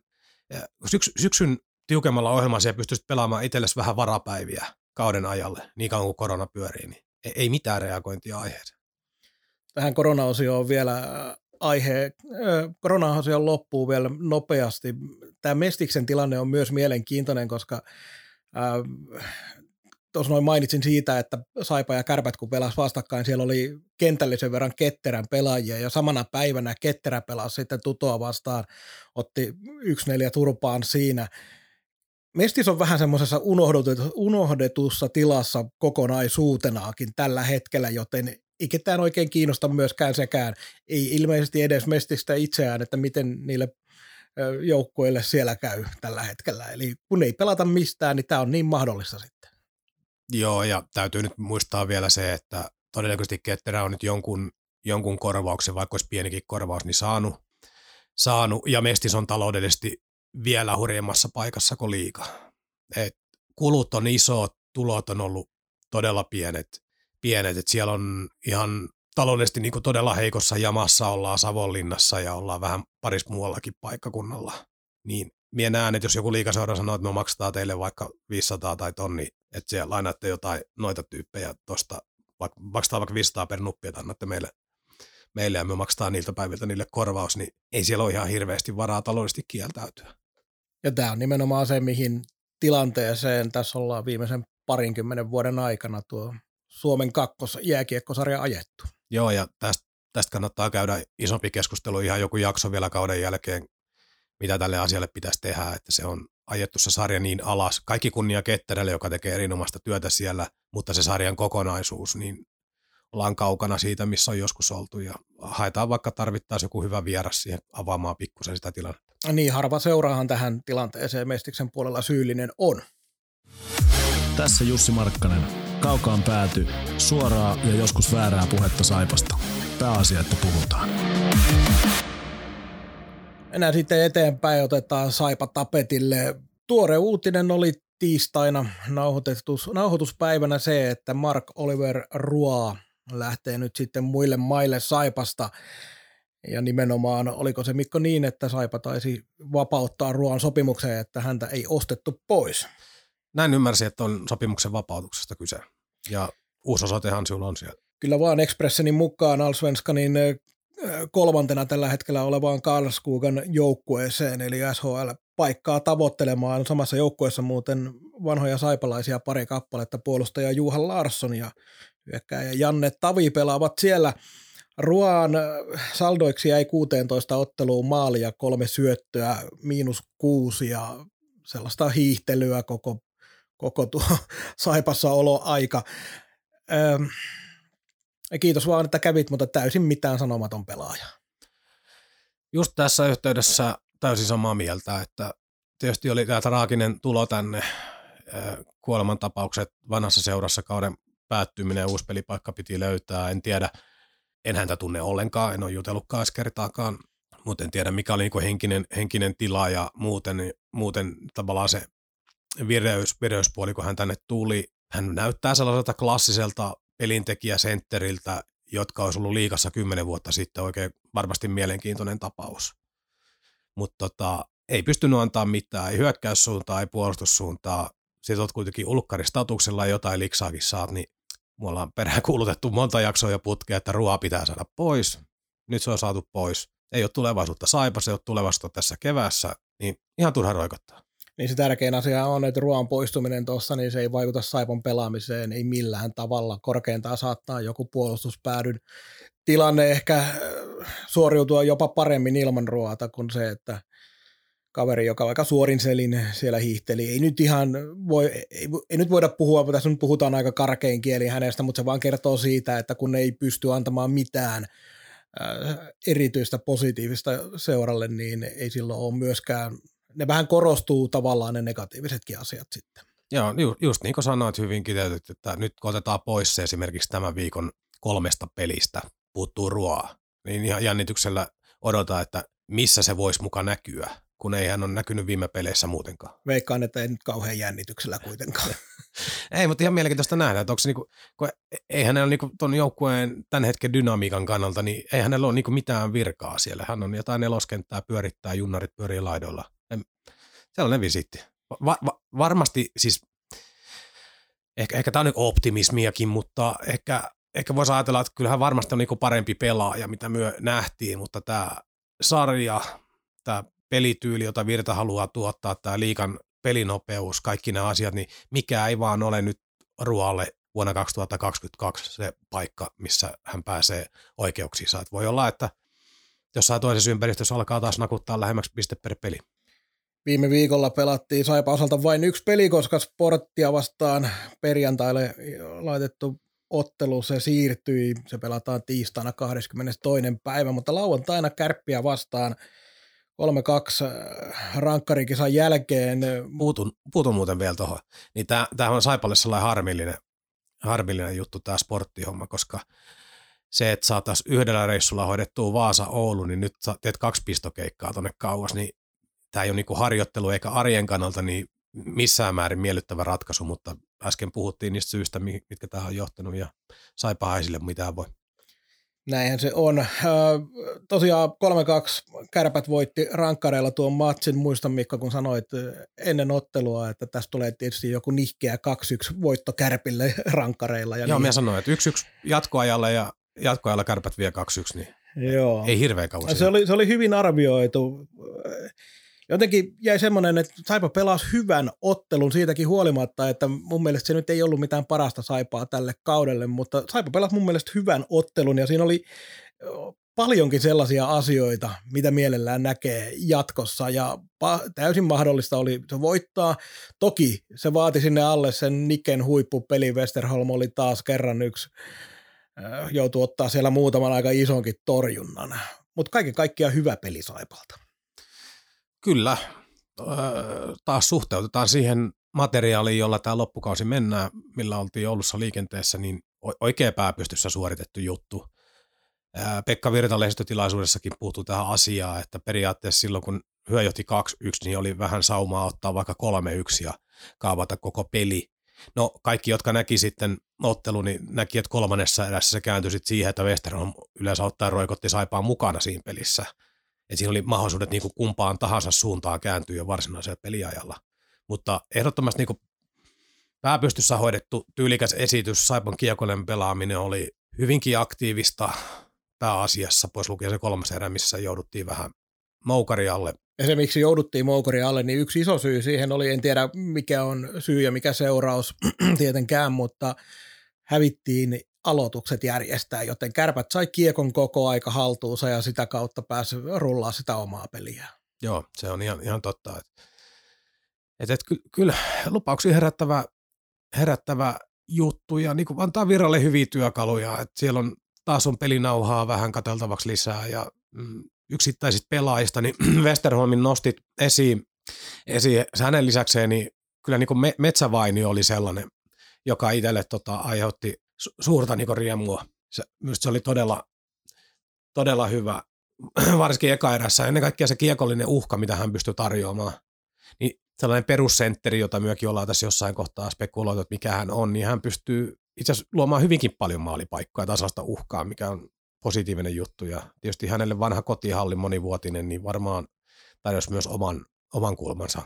syks, syksyn tiukemmalla ohjelmalla siellä pystyisit pelaamaan itsellesi vähän varapäiviä kauden ajalle, niin kauan kuin korona pyörii, niin ei mitään reagointia aiheeseen. tähän koronaosioon vielä aihe, koronaosion loppuu vielä nopeasti. Tämä Mestiksen tilanne on myös mielenkiintoinen, koska tuossa noin mainitsin siitä, että Saipa ja Kärpät kun pelasi vastakkain, siellä oli kentällisen verran ketterän pelaajia ja samana päivänä ketterä pelasi sitten tutoa vastaan, otti yksi neljä turpaan siinä. Mestis on vähän semmoisessa unohdetussa tilassa kokonaisuutenaakin tällä hetkellä, joten ei ketään oikein kiinnosta myöskään sekään. Ei ilmeisesti edes Mestistä itseään, että miten niille joukkueille siellä käy tällä hetkellä. Eli kun ei pelata mistään, niin tämä on niin mahdollista sitten. Joo, ja täytyy nyt muistaa vielä se, että todennäköisesti Ketterä on nyt jonkun, jonkun korvauksen, vaikka olisi pienikin korvaus, niin saanut, saanut ja Mestis on taloudellisesti vielä hurjemmassa paikassa kuin liika. Et kulut on isot, tulot on ollut todella pienet, pienet että siellä on ihan taloudellisesti niin kuin todella heikossa jamassa, ollaan Savonlinnassa ja ollaan vähän paris muuallakin paikkakunnalla. Niin mie näen, että jos joku liikaseura sanoo, että me maksetaan teille vaikka 500 tai tonni, että siellä lainaatte jotain noita tyyppejä tuosta, vaikka maksetaan vaikka 500 per nuppi, että annatte meille, meille ja me maksetaan niiltä päiviltä niille korvaus, niin ei siellä ole ihan hirveästi varaa taloudellisesti kieltäytyä. Ja tämä on nimenomaan se, mihin tilanteeseen tässä ollaan viimeisen parinkymmenen vuoden aikana tuo Suomen kakkos jääkiekkosarja ajettu. Joo, ja tästä, tästä kannattaa käydä isompi keskustelu ihan joku jakso vielä kauden jälkeen, mitä tälle asialle pitäisi tehdä, että se on ajettu se sarja niin alas. Kaikki kunnia Ketterälle, joka tekee erinomaista työtä siellä, mutta se sarjan kokonaisuus, niin ollaan kaukana siitä, missä on joskus oltu ja haetaan vaikka tarvittaisiin joku hyvä vieras siihen avaamaan pikkusen sitä tilannetta. Niin, harva seuraahan tähän tilanteeseen Mestiksen puolella syyllinen on. Tässä Jussi Markkanen. Kaukaan pääty. Suoraa ja joskus väärää puhetta Saipasta. Pääasia, että puhutaan. Enää sitten eteenpäin otetaan Saipa tapetille. Tuore uutinen oli tiistaina nauhoitus, nauhoituspäivänä se, että Mark Oliver Rua lähtee nyt sitten muille maille Saipasta. Ja nimenomaan, oliko se Mikko niin, että Saipa taisi vapauttaa Ruoan sopimukseen, että häntä ei ostettu pois? Näin ymmärsin, että on sopimuksen vapautuksesta kyse. Ja uusi osoitehan sinulla on siellä. Kyllä vaan Expressenin mukaan Alsvenskanin kolmantena tällä hetkellä olevaan Karlskugan joukkueeseen, eli SHL paikkaa tavoittelemaan. Samassa joukkueessa muuten vanhoja saipalaisia pari kappaletta, puolustaja Juha Larsson ja hyökkääjä Janne Tavi pelaavat siellä. Ruoan saldoiksi jäi 16 otteluun maalia, kolme syöttöä, miinus kuusi ja sellaista hiihtelyä koko, koko tuo saipassa oloaika. Öm, kiitos vaan, että kävit, mutta täysin mitään sanomaton pelaaja. Just tässä yhteydessä täysin samaa mieltä, että tietysti oli tämä traaginen tulo tänne, kuolemantapaukset vanhassa seurassa kauden päättyminen uusi pelipaikka piti löytää. En tiedä, en häntä tunne ollenkaan, en ole jutellutkaan edes kertaakaan, mutta en tiedä mikä oli niin henkinen, henkinen tila ja muuten, muuten tavallaan se vireys, vireyspuoli, kun hän tänne tuli. Hän näyttää sellaiselta klassiselta pelintekijäsentteriltä, jotka olisi ollut liikassa kymmenen vuotta sitten oikein varmasti mielenkiintoinen tapaus. Mutta tota, ei pystynyt antaa mitään, ei hyökkäyssuuntaa, ei puolustussuuntaa. Sitten olet kuitenkin ulkkaristatuksella jotain liksaakin saat, niin me ollaan perään kuulutettu monta jaksoa ja putkea, että ruoa pitää saada pois. Nyt se on saatu pois. Ei ole tulevaisuutta saipa, se ei ole tulevaisuutta tässä kevässä, niin ihan turha roikottaa. Niin se tärkein asia on, että ruoan poistuminen tuossa, niin se ei vaikuta Saipon pelaamiseen, ei millään tavalla. Korkeintaan saattaa joku puolustuspäädyn tilanne ehkä äh, suoriutua jopa paremmin ilman ruoata kuin se, että kaveri, joka aika suorin selin siellä hiihteli. Ei nyt ihan voi, ei, ei nyt voida puhua, tässä nyt puhutaan aika karkein kieli hänestä, mutta se vaan kertoo siitä, että kun ei pysty antamaan mitään äh, erityistä positiivista seuralle, niin ei silloin ole myöskään ne vähän korostuu tavallaan ne negatiivisetkin asiat sitten. Joo, ju, just niin kuin sanoit hyvin kiteytyt, että nyt kun otetaan pois se esimerkiksi tämän viikon kolmesta pelistä, puuttuu ruoaa, niin ihan jännityksellä odota, että missä se voisi muka näkyä, kun ei hän ole näkynyt viime peleissä muutenkaan. Veikkaan, että ei nyt kauhean jännityksellä kuitenkaan. ei, mutta ihan mielenkiintoista nähdä, että onko se niinku, kun ei hänellä ole niinku tuon joukkueen tämän hetken dynamiikan kannalta, niin ei hänellä ole niinku mitään virkaa siellä. Hän on jotain neloskenttää pyörittää, junnarit pyörii laidoilla sellainen visiitti. Va- va- varmasti siis, ehkä, ehkä tämä on optimismiakin, mutta ehkä ehkä voisi ajatella, että kyllähän varmasti on niin parempi pelaaja, mitä myö nähtiin, mutta tämä sarja, tämä pelityyli, jota Virta haluaa tuottaa, tämä liikan pelinopeus, kaikki nämä asiat, niin mikä ei vaan ole nyt Ruoalle vuonna 2022 se paikka, missä hän pääsee oikeuksiinsa. Että voi olla, että jossain toisessa ympäristössä alkaa taas nakuttaa lähemmäksi piste per peli. Viime viikolla pelattiin Saipa osalta vain yksi peli, koska sporttia vastaan perjantaille laitettu ottelu, se siirtyi, se pelataan tiistaina 22. päivä, mutta lauantaina kärppiä vastaan 3-2 äh, rankkarikisan jälkeen. Puutun, puutun muuten vielä tuohon. Niin tämä on Saipalle sellainen harmillinen, harmillinen juttu tämä sporttihomma, koska se, että saataisiin yhdellä reissulla hoidettua Vaasa-Oulu, niin nyt teet kaksi pistokeikkaa tuonne kauas, niin tämä ei ole niinku harjoittelu eikä arjen kannalta niin missään määrin miellyttävä ratkaisu, mutta äsken puhuttiin niistä syistä, mitkä tämä on johtanut ja saipa esille mitään voi. Näinhän se on. Tosiaan 3-2 kärpät voitti rankkareilla tuon matsin. Muistan Mikko, kun sanoit ennen ottelua, että tästä tulee tietysti joku nihkeä 2-1 voitto kärpille rankkareilla. Ja Joo, niin. minä sanoin, että 1-1 jatkoajalla ja jatkoajalla kärpät vie 2-1, niin Joo. ei hirveän kauan. Se oli, se oli hyvin arvioitu jotenkin jäi semmoinen, että Saipa pelasi hyvän ottelun siitäkin huolimatta, että mun mielestä se nyt ei ollut mitään parasta Saipaa tälle kaudelle, mutta Saipa pelasi mun mielestä hyvän ottelun ja siinä oli paljonkin sellaisia asioita, mitä mielellään näkee jatkossa ja täysin mahdollista oli se voittaa. Toki se vaati sinne alle sen Niken huippupeli, Westerholm oli taas kerran yksi, joutui ottaa siellä muutaman aika isonkin torjunnan, mutta kaiken kaikkiaan hyvä peli Saipalta. Kyllä, taas suhteutetaan siihen materiaaliin, jolla tämä loppukausi mennään, millä oltiin Oulussa liikenteessä, niin oikea pääpystyssä suoritettu juttu. Pekka Virta lehdistötilaisuudessakin puhuttu tähän asiaan, että periaatteessa silloin kun hyö johti 2-1, niin oli vähän saumaa ottaa vaikka 3-1 ja kaavata koko peli. No kaikki, jotka näki sitten ottelun, niin näki, että kolmannessa erässä se kääntyi siihen, että Westerholm yleensä ottaa roikotti saipaan mukana siinä pelissä – että siinä oli mahdollisuudet niin kuin kumpaan tahansa suuntaan kääntyä jo varsinaisella peliajalla. Mutta ehdottomasti niin kuin pääpystyssä hoidettu tyylikäs esitys, Saipan kiekolen pelaaminen oli hyvinkin aktiivista pääasiassa, pois lukien se kolmas erä, missä jouduttiin vähän moukarialle. Ja se, miksi jouduttiin moukarialle, niin yksi iso syy siihen oli, en tiedä mikä on syy ja mikä seuraus tietenkään, mutta hävittiin aloitukset järjestää, joten kärpät sai kiekon koko aika haltuunsa ja sitä kautta pääsi rullaa sitä omaa peliä. Joo, se on ihan, ihan totta. Et, et, et, ky, kyllä lupauksia herättävä, herättävä juttu ja niin antaa viralle hyviä työkaluja. Et siellä on taas on pelinauhaa vähän kateltavaksi lisää ja mm, yksittäisistä pelaajista, niin Westerholmin nostit esiin, esiin hänen lisäkseen, niin kyllä niin kuin Metsävaini oli sellainen, joka itselle tota, aiheutti su- suurta niin riemua. Se, se oli todella, todella hyvä, varsinkin eka erässä. Ennen kaikkea se kiekollinen uhka, mitä hän pystyi tarjoamaan. Niin sellainen perussentteri, jota myökin ollaan tässä jossain kohtaa spekuloitu, että mikä hän on, niin hän pystyy itse asiassa luomaan hyvinkin paljon maalipaikkoja tasasta uhkaa, mikä on positiivinen juttu. Ja tietysti hänelle vanha kotihalli monivuotinen, niin varmaan tarjosi myös oman, oman kulmansa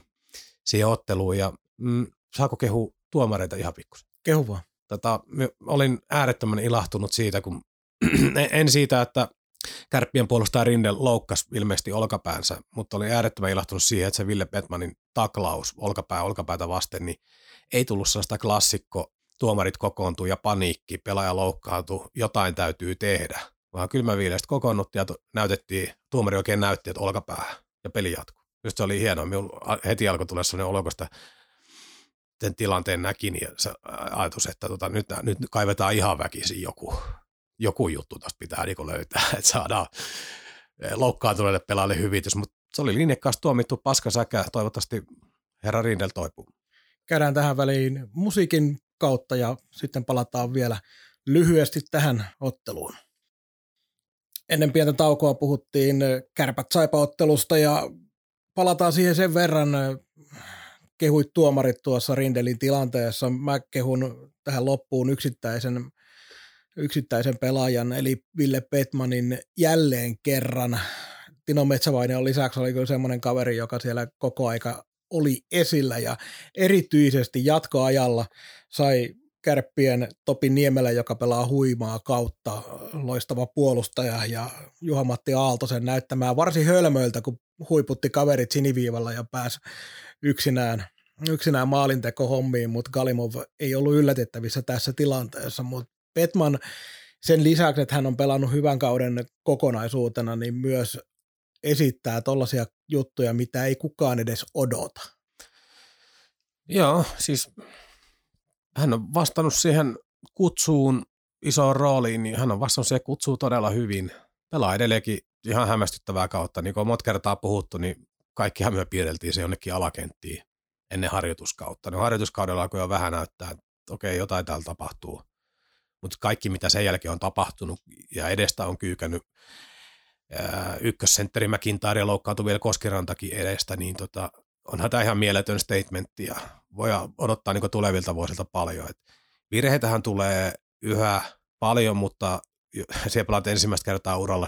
siihen otteluun. Ja mm, saako kehu tuomareita ihan pikkusen? Kehu vaan tota, olin äärettömän ilahtunut siitä, kun en siitä, että kärppien puolustaja Rindel loukkas ilmeisesti olkapäänsä, mutta olin äärettömän ilahtunut siihen, että se Ville Petmanin taklaus olkapää olkapäätä vasten, niin ei tullut sellaista klassikko, tuomarit kokoontuu ja paniikki, pelaaja loukkaantuu, jotain täytyy tehdä. Vaan kylmäviileistä kokoonnuttiin ja näytettiin, tuomari oikein näytti, että olkapää ja peli jatkuu. Just se oli hienoa. Heti alkoi tulla sellainen olokosta sen tilanteen näki, niin ajatus, että tota, nyt, nyt kaivetaan ihan väkisin joku, joku juttu tuosta pitää niin löytää, että saadaan loukkaantuneille pelaajalle hyvitys, mutta se oli linjakkaasti tuomittu paskasäkä, toivottavasti herra Rindel toipuu. Käydään tähän väliin musiikin kautta ja sitten palataan vielä lyhyesti tähän otteluun. Ennen pientä taukoa puhuttiin kärpät saipa ja palataan siihen sen verran kehuit tuomarit tuossa Rindelin tilanteessa. Mä kehun tähän loppuun yksittäisen, yksittäisen pelaajan, eli Ville Petmanin jälleen kerran. Tino Metsävainen on lisäksi oli kyllä semmoinen kaveri, joka siellä koko aika oli esillä ja erityisesti jatkoajalla sai kärppien Topi Niemelä, joka pelaa huimaa kautta, loistava puolustaja ja Juha-Matti Aaltosen näyttämään varsin hölmöiltä, kun huiputti kaverit siniviivalla ja pääsi yksinään, yksinään maalinteko hommiin, mutta Galimov ei ollut yllätettävissä tässä tilanteessa, mutta Petman sen lisäksi, että hän on pelannut hyvän kauden kokonaisuutena, niin myös esittää tollaisia juttuja, mitä ei kukaan edes odota. Joo, siis hän on vastannut siihen kutsuun isoon rooliin, niin hän on vastannut siihen kutsuun todella hyvin. Pelaa edelleenkin ihan hämmästyttävää kautta. Niin kuin on monta kertaa puhuttu, niin kaikkihan me piirreltiin se jonnekin alakenttiin ennen harjoituskautta. No harjoituskaudella alkoi jo vähän näyttää, että okei, jotain täällä tapahtuu. Mutta kaikki, mitä sen jälkeen on tapahtunut ja edestä on kyykännyt ykkössentteri McIntyre loukkaantui vielä Koskirantakin edestä, niin tota, onhan tämä ihan mieletön statementti ja voi odottaa niin tulevilta vuosilta paljon. Et virheitähän tulee yhä paljon, mutta siellä pelaat ensimmäistä kertaa uralla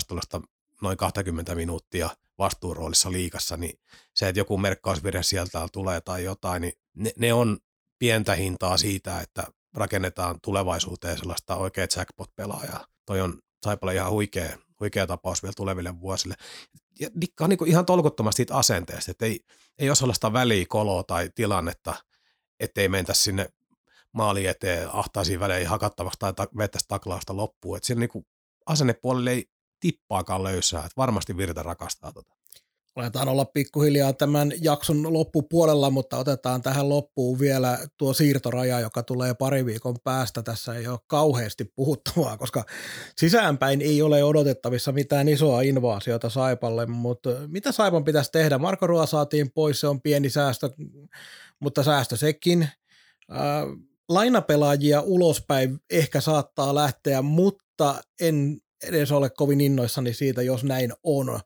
noin 20 minuuttia vastuuroolissa liikassa, niin se, että joku merkkausvirhe sieltä tulee tai jotain, niin ne, ne on pientä hintaa siitä, että rakennetaan tulevaisuuteen sellaista oikea jackpot-pelaajaa. Toi on Saipalle ihan huikea, huikea tapaus vielä tuleville vuosille. Ja Dikka on niin ihan tolkuttomasti siitä asenteesta, että ei, ei ole sellaista välikoloa tai tilannetta, ettei mentä sinne maali eteen ahtaisiin väleihin hakattavaksi tai ta- vettäisi taklausta loppuun. Että siinä niin asennepuolelle ei tippaakaan löysää, että varmasti Virta rakastaa tota. Aletaan olla pikkuhiljaa tämän jakson loppupuolella, mutta otetaan tähän loppuun vielä tuo siirtoraja, joka tulee pari viikon päästä. Tässä ei ole kauheasti puhuttavaa, koska sisäänpäin ei ole odotettavissa mitään isoa invaasiota Saipalle, mutta mitä Saipan pitäisi tehdä? Marko Ruoa saatiin pois, se on pieni säästö, mutta säästö sekin. Lainapelaajia ulospäin ehkä saattaa lähteä, mutta en edes ole kovin innoissani siitä, jos näin on.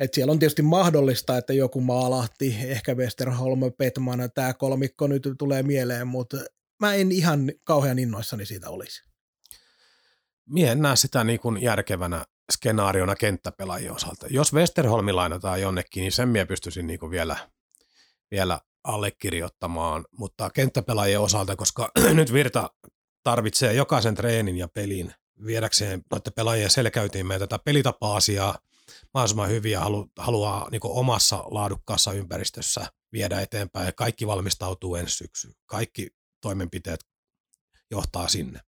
Et siellä on tietysti mahdollista, että joku maalahti, ehkä Westerholm, Petman, tämä kolmikko nyt tulee mieleen, mutta mä en ihan kauhean innoissani siitä olisi. Mie en näe sitä niin kuin järkevänä skenaariona kenttäpelaajien osalta. Jos Westerholmi lainataan jonnekin, niin sen mie pystyisin niin kuin vielä, vielä allekirjoittamaan, mutta kenttäpelaajien osalta, koska nyt Virta tarvitsee jokaisen treenin ja pelin viedäkseen noiden pelaajien selkäytiin meitä tätä pelitapa-asiaa mahdollisimman hyvin ja halu, haluaa niin omassa laadukkaassa ympäristössä viedä eteenpäin kaikki valmistautuu ensi syksyyn. Kaikki toimenpiteet johtaa sinne.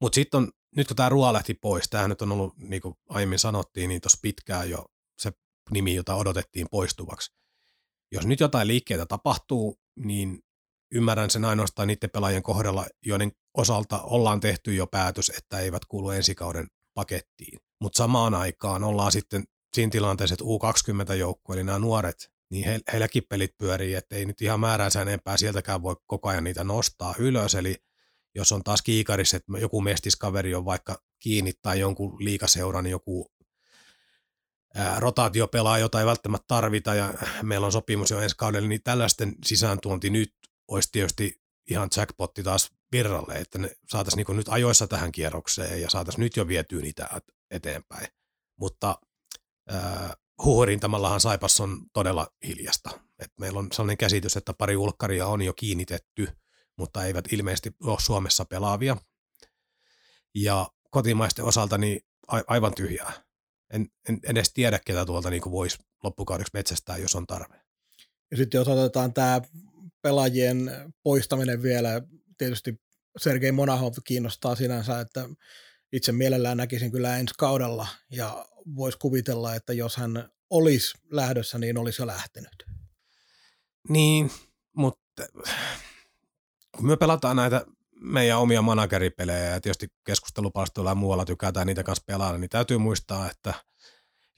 Mutta sitten on, nyt kun tämä ruoa lähti pois, tämä nyt on ollut, niin kuin aiemmin sanottiin, niin tuossa pitkään jo se nimi, jota odotettiin poistuvaksi. Jos nyt jotain liikkeitä tapahtuu, niin ymmärrän sen ainoastaan niiden pelaajien kohdalla, joiden osalta ollaan tehty jo päätös, että eivät kuulu kauden pakettiin. Mutta samaan aikaan ollaan sitten siinä tilanteessa, että U20-joukkue, eli nämä nuoret, niin he, heilläkin pelit pyörii, että ei nyt ihan määränsä enempää sieltäkään voi koko ajan niitä nostaa ylös, eli jos on taas kiikarissa, että joku mestiskaveri on vaikka kiinni tai jonkun liikaseuran joku ää, rotaatiopelaa, jota ei välttämättä tarvita ja meillä on sopimus jo ensi kaudella, niin tällaisten sisääntuonti nyt olisi tietysti ihan jackpotti taas virralle, että ne saataisiin niin nyt ajoissa tähän kierrokseen ja saataisiin nyt jo vietyä niitä eteenpäin. Mutta äh, huuhorintamallahan Saipas on todella hiljasta. Et meillä on sellainen käsitys, että pari ulkkaria on jo kiinnitetty, mutta eivät ilmeisesti ole Suomessa pelaavia. Ja kotimaisten osalta niin aivan tyhjää. En, en edes tiedä, ketä tuolta niin voisi loppukaudeksi metsästää, jos on tarve. Ja sitten jos otetaan tämä pelaajien poistaminen vielä, tietysti Sergei Monahov kiinnostaa sinänsä, että itse mielellään näkisin kyllä ensi kaudella ja voisi kuvitella, että jos hän olisi lähdössä, niin olisi jo lähtenyt. Niin, mutta kun me pelataan näitä meidän omia manageripelejä ja tietysti keskustelupalstoilla ja muualla tykätään niitä kanssa pelata, niin täytyy muistaa, että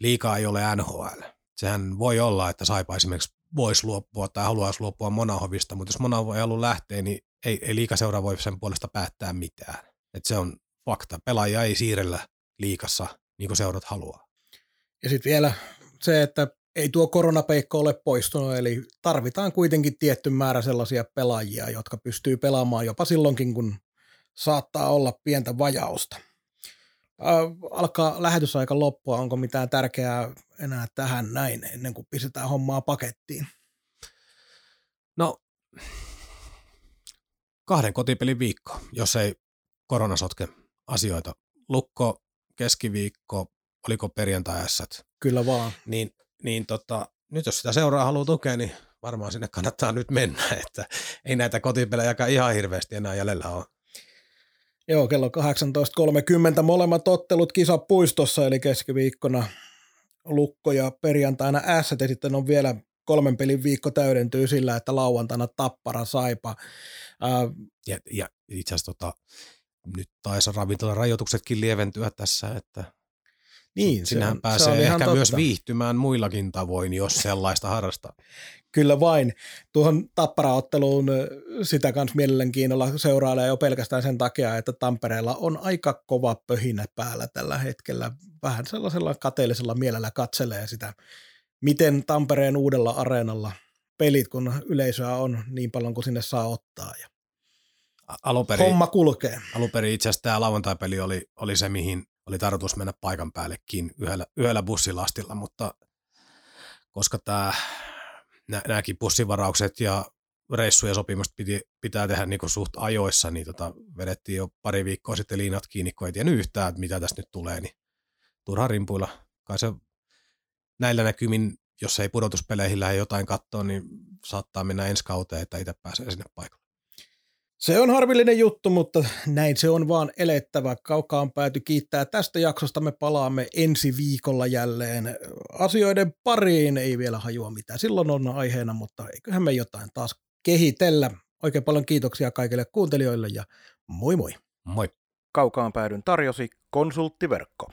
liikaa ei ole NHL. Sehän voi olla, että Saipa esimerkiksi voisi luopua tai haluaisi luopua Monahovista, mutta jos Monahov ei halua lähteä, niin ei, ei liikaseura voi sen puolesta päättää mitään. Et se on fakta. Pelaajia ei siirrellä liikassa niin kuin seurat haluaa. Ja sitten vielä se, että ei tuo koronapeikko ole poistunut, eli tarvitaan kuitenkin tietty määrä sellaisia pelaajia, jotka pystyy pelaamaan jopa silloinkin, kun saattaa olla pientä vajausta. Äh, alkaa lähetysaika loppua, onko mitään tärkeää enää tähän näin ennen kuin pistetään hommaa pakettiin? No, kahden kotipelin viikko, jos ei korona sotke asioita. Lukko, keskiviikko, oliko perjantai Kyllä vaan. Niin, niin tota, nyt jos sitä seuraa haluaa tukea, niin varmaan sinne kannattaa nyt mennä, että ei näitä kotipelejä ihan hirveästi enää jäljellä ole. Joo, kello 18.30 molemmat ottelut kisapuistossa, eli keskiviikkona Lukko ja perjantaina S, ja sitten on vielä kolmen pelin viikko täydentyy sillä, että lauantaina Tappara Saipa. ja, ja itse asiassa tota, nyt taisi rajoituksetkin lieventyä tässä, että niin, Sinähän se pääsee se on ehkä totta. myös viihtymään muillakin tavoin, jos sellaista harrastaa. Kyllä vain. Tuohon tapparaotteluun sitä kans mielenkiinnolla seurailee jo pelkästään sen takia, että Tampereella on aika kova pöhinä päällä tällä hetkellä. Vähän sellaisella kateellisella mielellä katselee sitä, miten Tampereen uudella areenalla pelit, kun yleisöä on niin paljon kuin sinne saa ottaa. Ja aluperi, homma kulkee. Aluperi itse asiassa tämä lauantai-peli oli, oli se, mihin oli tarkoitus mennä paikan päällekin yhdellä, yhdellä bussilastilla, mutta koska tämä, nämäkin bussivaraukset ja reissuja sopimusta piti, pitää tehdä niin suht ajoissa, niin tota, vedettiin jo pari viikkoa sitten liinat kiinni, kun ei tiennyt yhtään, että mitä tästä nyt tulee, niin turha rimpuilla. Kai se näillä näkymin, jos ei pudotuspeleihin lähde jotain katsoa, niin saattaa mennä ensi kauteen, että itse pääsee sinne paikalle. Se on harvillinen juttu, mutta näin se on vaan elettävä. Kaukaan pääty kiittää tästä jaksosta. Me palaamme ensi viikolla jälleen asioiden pariin. Ei vielä hajua mitään. Silloin on aiheena, mutta eiköhän me jotain taas kehitellä. Oikein paljon kiitoksia kaikille kuuntelijoille ja moi moi. Moi. Kaukaan päädyn tarjosi konsulttiverkko.